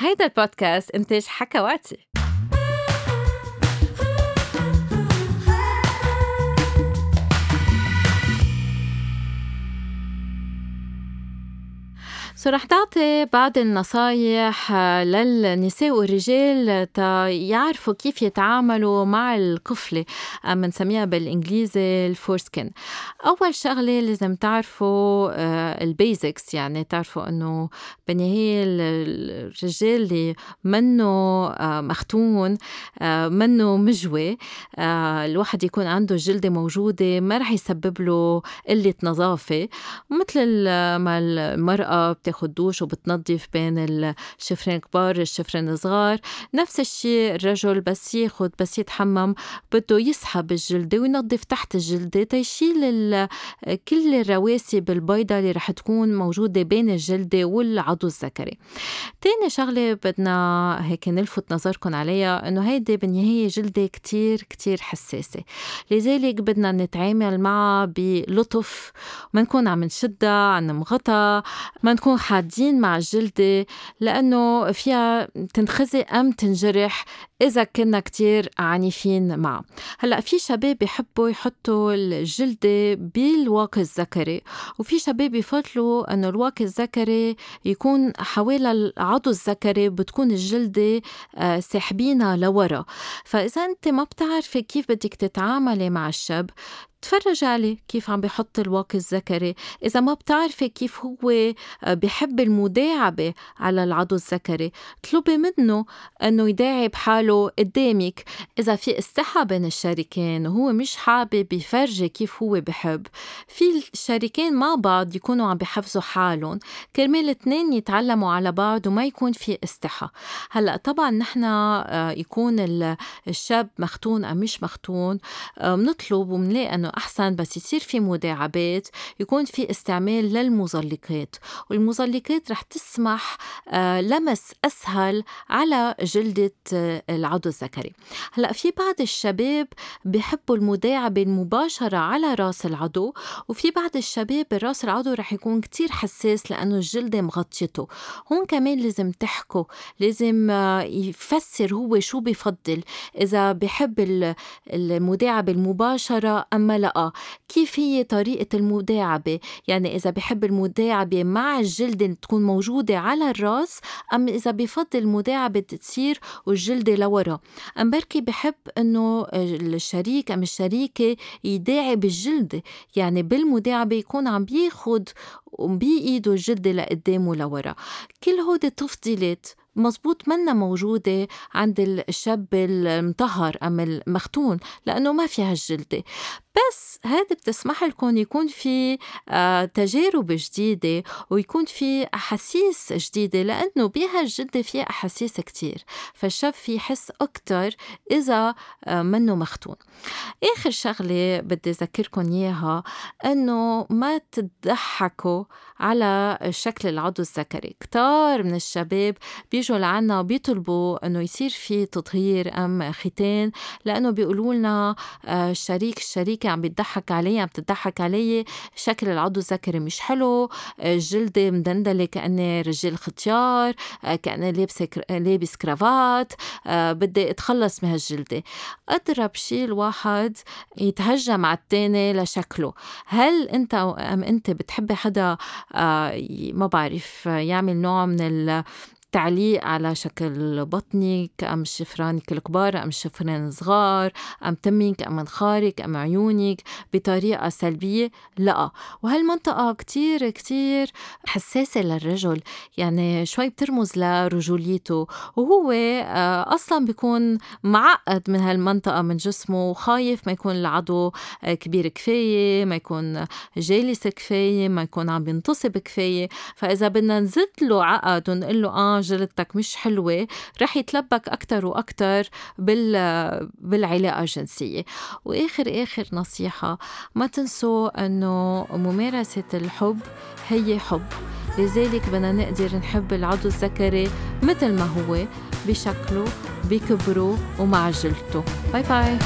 هيدا البودكاست إنتاج حكواتي. so رح تعطي بعض النصايح للنساء والرجال تا يعرفوا كيف يتعاملوا مع القفلة بنسميها بالإنجليزي ال foreskin. أول شغلة لازم تعرفوا آه، ال basics يعني تعرفوا إنه بالنهاية الرجال اللي منه آه، مختون آه، منه مجوي الواحد يكون عنده جلدة موجودة ما رح يسبب له قلة نظافة. مثل ما المرأة بتاخد دوش وبتنظف بين الشفرين الكبار الشفرين الصغار. نفس الشيء الرجل بس ياخد بس يتحمم بده يسحب الجلدة وينظف تحت الجلدة. تيشيل كل الرواسب البيضاء اللي رح تكون موجودة بين الجلدة والعضو الذكري. تاني شغلة بدنا هيك نلفت نظركم عليها إنه هيدي بالنهاية جلدة كتير كتير حساسة. لذلك بدنا نتعامل معها بلطف. ما نكون عم نشدها عم نمغطها ما نكون حادين مع الجلدة لأنه فيها تنخزي أم تنجرح إذا كنا كتير عنيفين معه هلأ في شباب بيحبوا يحطوا الجلدة بالواقي الذكري وفي شباب بفضلوا أنه الواقي الذكري يكون حوالي العضو الذكري بتكون الجلدة آه، ساحبينها لورا. فإذا أنت ما بتعرفي كيف بدك تتعاملي مع الشاب تفرج عليه كيف عم بحط الواقي الذكري. إذا ما بتعرفي كيف هو آه، بحب المداعبة على العضو الذكري اطلبي منه أنه يداعب حاله قدامك. إذا في استحى بين الشريكين وهو مش حابب يفرجي كيف هو بحب. في الشريكين مع بعض يكونوا عم بحفظوا حالهم. كرمال الاثنين يتعلموا على بعض وما يكون في استحى. هلأ طبعا نحن آه، يكون الشاب مختون أم مش مختون آه، بنطلب وبنلاقي أنه أحسن بس يصير في مداعبات يكون في استعمال للمزلقات. والمزلقات رح تسمح آه، لمس أسهل على جلدة آه، العضو الذكري. هلأ في بعض الشباب بحبوا المداعبة المباشرة على رأس العضو وفي بعض الشباب رأس العضو رح يكون كتير حساس لأنه الجلدة مغطيته. هون كمان لازم تحكوا لازم آه، يفسر هو شو بفضل إذا بحب المداعبة المباشرة أما لا كيف هي طريقة المداعبة؟ يعني إذا بحب المداعبة مع الجلدة تكون موجودة على الرأس أم إذا بفضل المداعبة تصير والجلدة لورا؟ أم بركي بحب إنه الشريك أم الشريكة يداعب الجلدة يعني بالمداعبة يكون عم بياخد بإيده الجلدة لقدام ولورا. كل هودي تفضيلات مزبوط منا موجودة عند الشاب المطهر أم المختون لأنه ما فيها الجلدة. بس هذا بتسمح لكم يكون في آه، تجارب جديدة ويكون في أحاسيس جديدة لأنه بها الجلدة فيها أحاسيس كتير. فالشاب في يحس أكتر إذا آه، منه مختون. آخر شغلة بدي أذكركم إياها إنه ما تضحكوا على شكل العضو الذكري. كتار من الشباب بيجوا لعنا وبيطلبوا إنه يصير في تطهير أم ختان لأنه بيقولوا لنا آه، الشريك الشريكة عم بيضحك علي عم تضحك علي شكل العضو الذكري مش حلو الجلدة مدندلة كأني رجال ختيار كأني لابسة لابس كرافات بدي أتخلص من هالجلدة. أضرب شيء الواحد يتهجم على التاني لشكله. هل أنت أم أنت بتحبي حدا آه، ما بعرف يعمل نوع من ال تعليق على شكل بطنك أم شفرانك الكبار أم شفرين صغار أم تمك أم منخارك أم عيونك بطريقة سلبية؟ لا. وهالمنطقة كتير كتير حساسة للرجل. يعني شوي بترمز لرجوليته. وهو آه، أصلا بيكون معقد من هالمنطقة من جسمه. وخايف ما يكون العضو آه، كبير كفاية ما يكون جالس كفاية ما يكون عم بينتصب كفاية. فإذا بدنا نزيد له عقد ونقول له آه جلدتك مش حلوة رح يتلبك أكتر وأكتر بال بالعلاقة الجنسية. وآخر آخر نصيحة ما تنسوا أنه ممارسة الحب هي حب. لذلك بدنا نقدر نحب العضو الذكري مثل ما هو بشكله بكبره ومع جلدته. باي باي.